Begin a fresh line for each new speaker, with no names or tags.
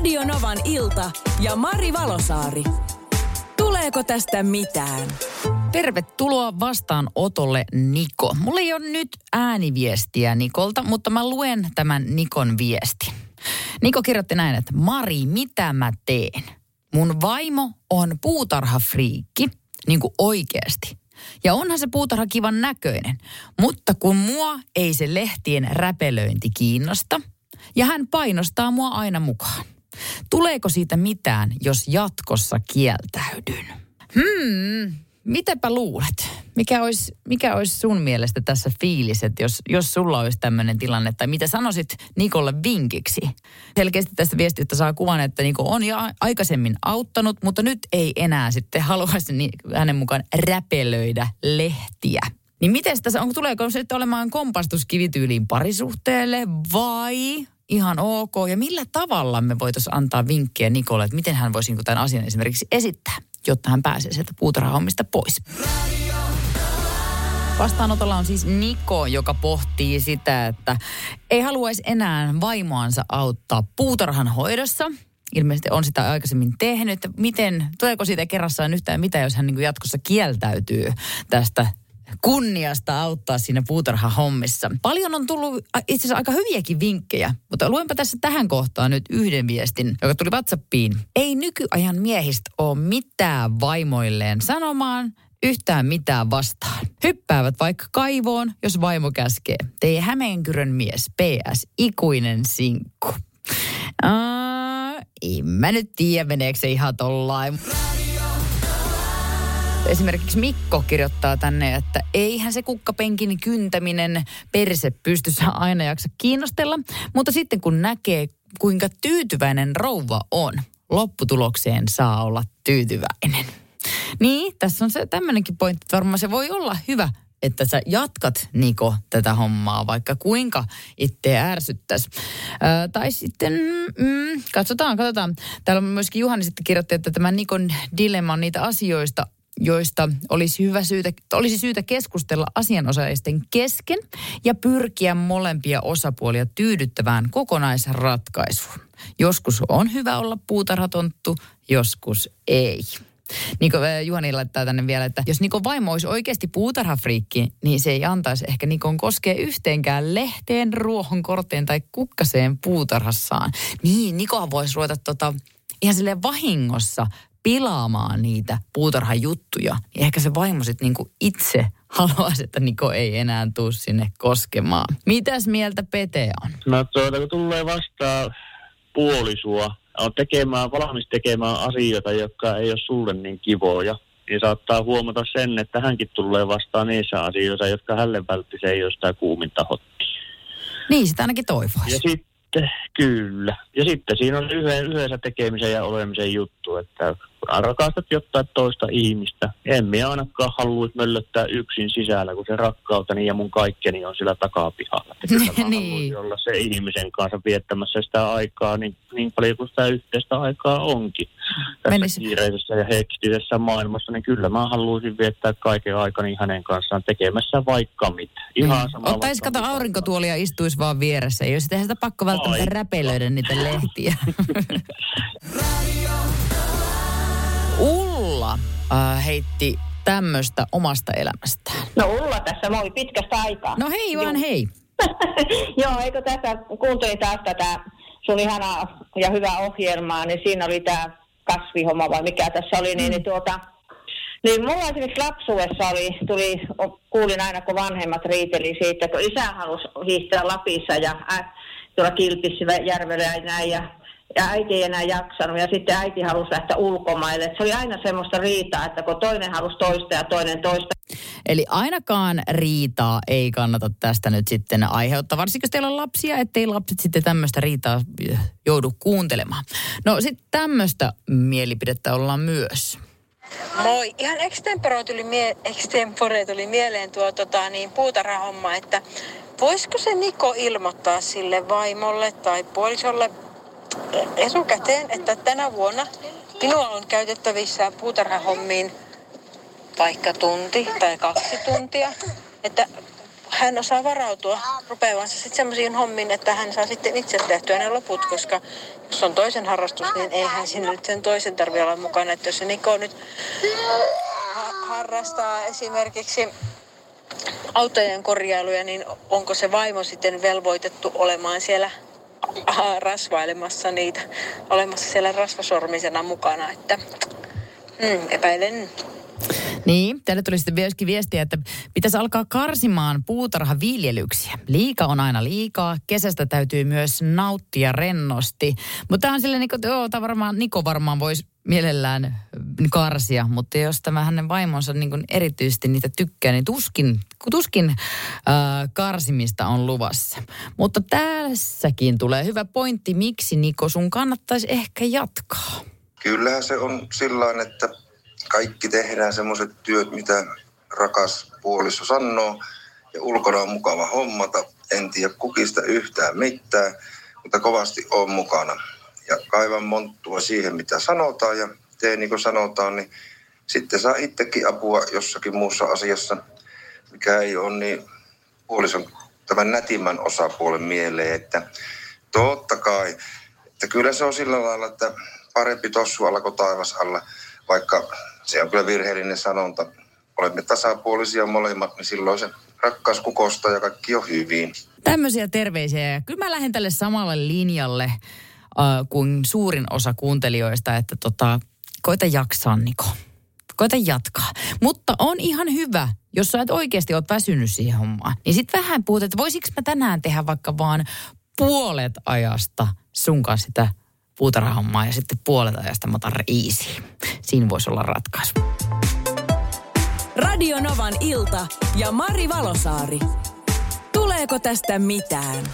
Radio Novan ilta ja Mari Valosaari. Tuleeko tästä mitään?
Tervetuloa vastaanotolle Niko. Mulla ei ole nyt ääniviestiä Nikolta, mutta mä luen tämän Nikon viestin. Niko kirjoitti näin, että Mari, mitä mä teen? Mun vaimo on puutarhafriikki, niin kuin oikeasti. Ja onhan se puutarha kivan näköinen, mutta kun mua ei se lehtien räpelöinti kiinnosta, ja hän painostaa mua aina mukaan. Tuleeko siitä mitään, jos jatkossa kieltäydyn? Hmm, mitäpä luulet? Mikä olisi, mikä olisi sun mielestä tässä fiilis, että jos, jos sulla olisi tämmöinen tilanne, tai mitä sanoisit Nikolle vinkiksi? Selkeästi tästä viestistä saa kuvan, että Niko on jo aikaisemmin auttanut, mutta nyt ei enää sitten haluaisi hänen mukaan räpelöidä lehtiä. Niin miten tässä, onko, tuleeko se olemaan kompastuskivityyliin parisuhteelle vai ihan ok? Ja millä tavalla me voitaisiin antaa vinkkejä Nikolle, että miten hän voisi niin tämän asian esimerkiksi esittää, jotta hän pääsee sieltä puutarhahommista pois? Vastaanotolla on siis Niko, joka pohtii sitä, että ei haluaisi enää vaimoansa auttaa puutarhan hoidossa. Ilmeisesti on sitä aikaisemmin tehnyt, miten, tuleeko siitä kerrassaan yhtään mitä, jos hän niin jatkossa kieltäytyy tästä kunniasta auttaa siinä puutarhahommissa. Paljon on tullut itse asiassa aika hyviäkin vinkkejä, mutta luenpa tässä tähän kohtaan nyt yhden viestin, joka tuli WhatsAppiin. Ei nykyajan miehistä ole mitään vaimoilleen sanomaan, yhtään mitään vastaan. Hyppäävät vaikka kaivoon, jos vaimo käskee. Tee Hämeenkyrön mies, PS, ikuinen sinkku. Uh, en mä nyt tiedä, meneekö se ihan tollain. Esimerkiksi Mikko kirjoittaa tänne, että eihän se kukkapenkin kyntäminen perse pystyssä aina jaksa kiinnostella, mutta sitten kun näkee, kuinka tyytyväinen rouva on, lopputulokseen saa olla tyytyväinen. Niin, tässä on se tämmöinenkin pointti, että varmaan se voi olla hyvä, että sä jatkat Niko tätä hommaa, vaikka kuinka itse ärsyttäisi. Ö, tai sitten, mm, katsotaan, katsotaan. Täällä myöskin Juhani sitten kirjoitti, että tämä Nikon dilemma on niitä asioista, joista olisi, hyvä syytä, olisi syytä keskustella asianosaisten kesken ja pyrkiä molempia osapuolia tyydyttävään kokonaisratkaisuun. Joskus on hyvä olla puutarhatonttu, joskus ei. Niko Juhani laittaa tänne vielä, että jos Niko vaimo olisi oikeasti puutarhafriikki, niin se ei antaisi ehkä Nikon koskee yhteenkään lehteen, ruohonkorteen tai kukkaseen puutarhassaan. Niin, Nikohan voisi ruveta tota, ihan sille vahingossa pilaamaan niitä puutarhajuttuja, niin ehkä se vaimo sitten niinku itse haluaisi, että Niko ei enää tuu sinne koskemaan. Mitäs mieltä Pete on?
No tuota, kun tulee vastaan puolisua, on tekemään, valmis tekemään asioita, jotka ei ole sulle niin kivoja, niin saattaa huomata sen, että hänkin tulee vastaan niissä asioissa, jotka hälle vältti se ei ole sitä kuuminta hottia.
Niin, sitä ainakin toivoisi.
Ja sitten, kyllä. Ja sitten siinä on yhdessä tekemisen ja olemisen juttu, että rakastat jotain toista ihmistä. En minä ainakaan haluaisi möllöttää yksin sisällä, kun se rakkauteni ja mun kaikkeni on sillä takapihalla. niin. olla se ihmisen kanssa viettämässä sitä aikaa niin, niin paljon kuin sitä yhteistä aikaa onkin. Tässä Menis... kiireisessä ja hektisessä maailmassa, niin kyllä mä haluaisin viettää kaiken aikani hänen kanssaan tekemässä vaikka mitä. Ihan
niin. Ottaisi kato aurinkotuolia istuisi vaan vieressä. Ei olisi sitä pakko välttämättä Ai. räpelöidä niitä lehtiä. Ulla äh, heitti tämmöistä omasta elämästään.
No Ulla tässä, moi pitkästä aikaa.
No hei vaan Joo. hei.
Joo, eikö tässä, kuuntelin taas tätä sun ihanaa ja hyvää ohjelmaa, niin siinä oli tämä kasvihomma vai mikä tässä oli, niin, mm. niin tuota, niin mulla esimerkiksi lapsuudessa oli, tuli, kuulin aina kun vanhemmat riiteli siitä, kun isä halusi hiihtää Lapissa ja ä, tuolla Kilpissijärvellä ja näin, ja ja äiti ei enää jaksanut ja sitten äiti halusi lähteä ulkomaille. Et se oli aina semmoista riitaa, että kun toinen halusi toista ja toinen toista.
Eli ainakaan riitaa ei kannata tästä nyt sitten aiheuttaa, varsinkin jos teillä on lapsia, ettei lapset sitten tämmöistä riitaa joudu kuuntelemaan. No sitten tämmöistä mielipidettä ollaan myös.
Moi. Ihan extempore tuli, mie- extempore tuli mieleen tuo tota, niin, puutarhahomma, että voisiko se Niko ilmoittaa sille vaimolle tai puolisolle etukäteen, että tänä vuonna minulla on käytettävissä puutarhahommiin vaikka tunti tai kaksi tuntia. Että hän osaa varautua rupeavansa sitten semmoisiin hommiin, että hän saa sitten itse tehtyä ne loput, koska jos on toisen harrastus, niin eihän siinä nyt sen toisen tarvitse olla mukana. Että jos se Niko nyt ha- harrastaa esimerkiksi autojen korjailuja, niin onko se vaimo sitten velvoitettu olemaan siellä rasvailemassa niitä, olemassa siellä rasvasormisena mukana, että mm, epäilen.
Niin, teille tuli sitten myöskin viestiä, että pitäisi alkaa karsimaan puutarhaviljelyksiä. Liika on aina liikaa, kesästä täytyy myös nauttia rennosti. Mutta tämä on silleen, niin joo, tämä varmaan, Niko varmaan voisi mielellään karsia, mutta jos tämä hänen vaimonsa niin kuin erityisesti niitä tykkää, niin tuskin, tuskin äh, karsimista on luvassa. Mutta tässäkin tulee hyvä pointti, miksi Niko sun kannattaisi ehkä jatkaa.
Kyllähän se on sillä että kaikki tehdään semmoiset työt, mitä rakas puoliso sanoo. Ja ulkona on mukava hommata. En tiedä kukista yhtään mitään, mutta kovasti on mukana. Ja kaivan monttua siihen, mitä sanotaan ja tee niin kuin sanotaan, niin sitten saa itsekin apua jossakin muussa asiassa, mikä ei ole niin puolison tämän nätimmän osapuolen mieleen, että totta kai, että kyllä se on sillä lailla, että parempi tossu alla kuin taivas alla, vaikka se on kyllä virheellinen sanonta. Olemme tasapuolisia molemmat, niin silloin se rakkaus kukosta ja kaikki on hyvin.
Tämmöisiä terveisiä. Kyllä mä lähden tälle samalle linjalle äh, kuin suurin osa kuuntelijoista, että tota, koita jaksaa Niko. Koita jatkaa. Mutta on ihan hyvä, jos sä et oikeasti ole väsynyt siihen hommaan. Niin sit vähän puhut, että voisiko mä tänään tehdä vaikka vaan puolet ajasta sun kanssa sitä puutarhahommaa ja sitten puolet ajasta mä otan easy. Siinä voisi olla ratkaisu.
Radio Novan ilta ja Mari Valosaari. Tuleeko tästä mitään?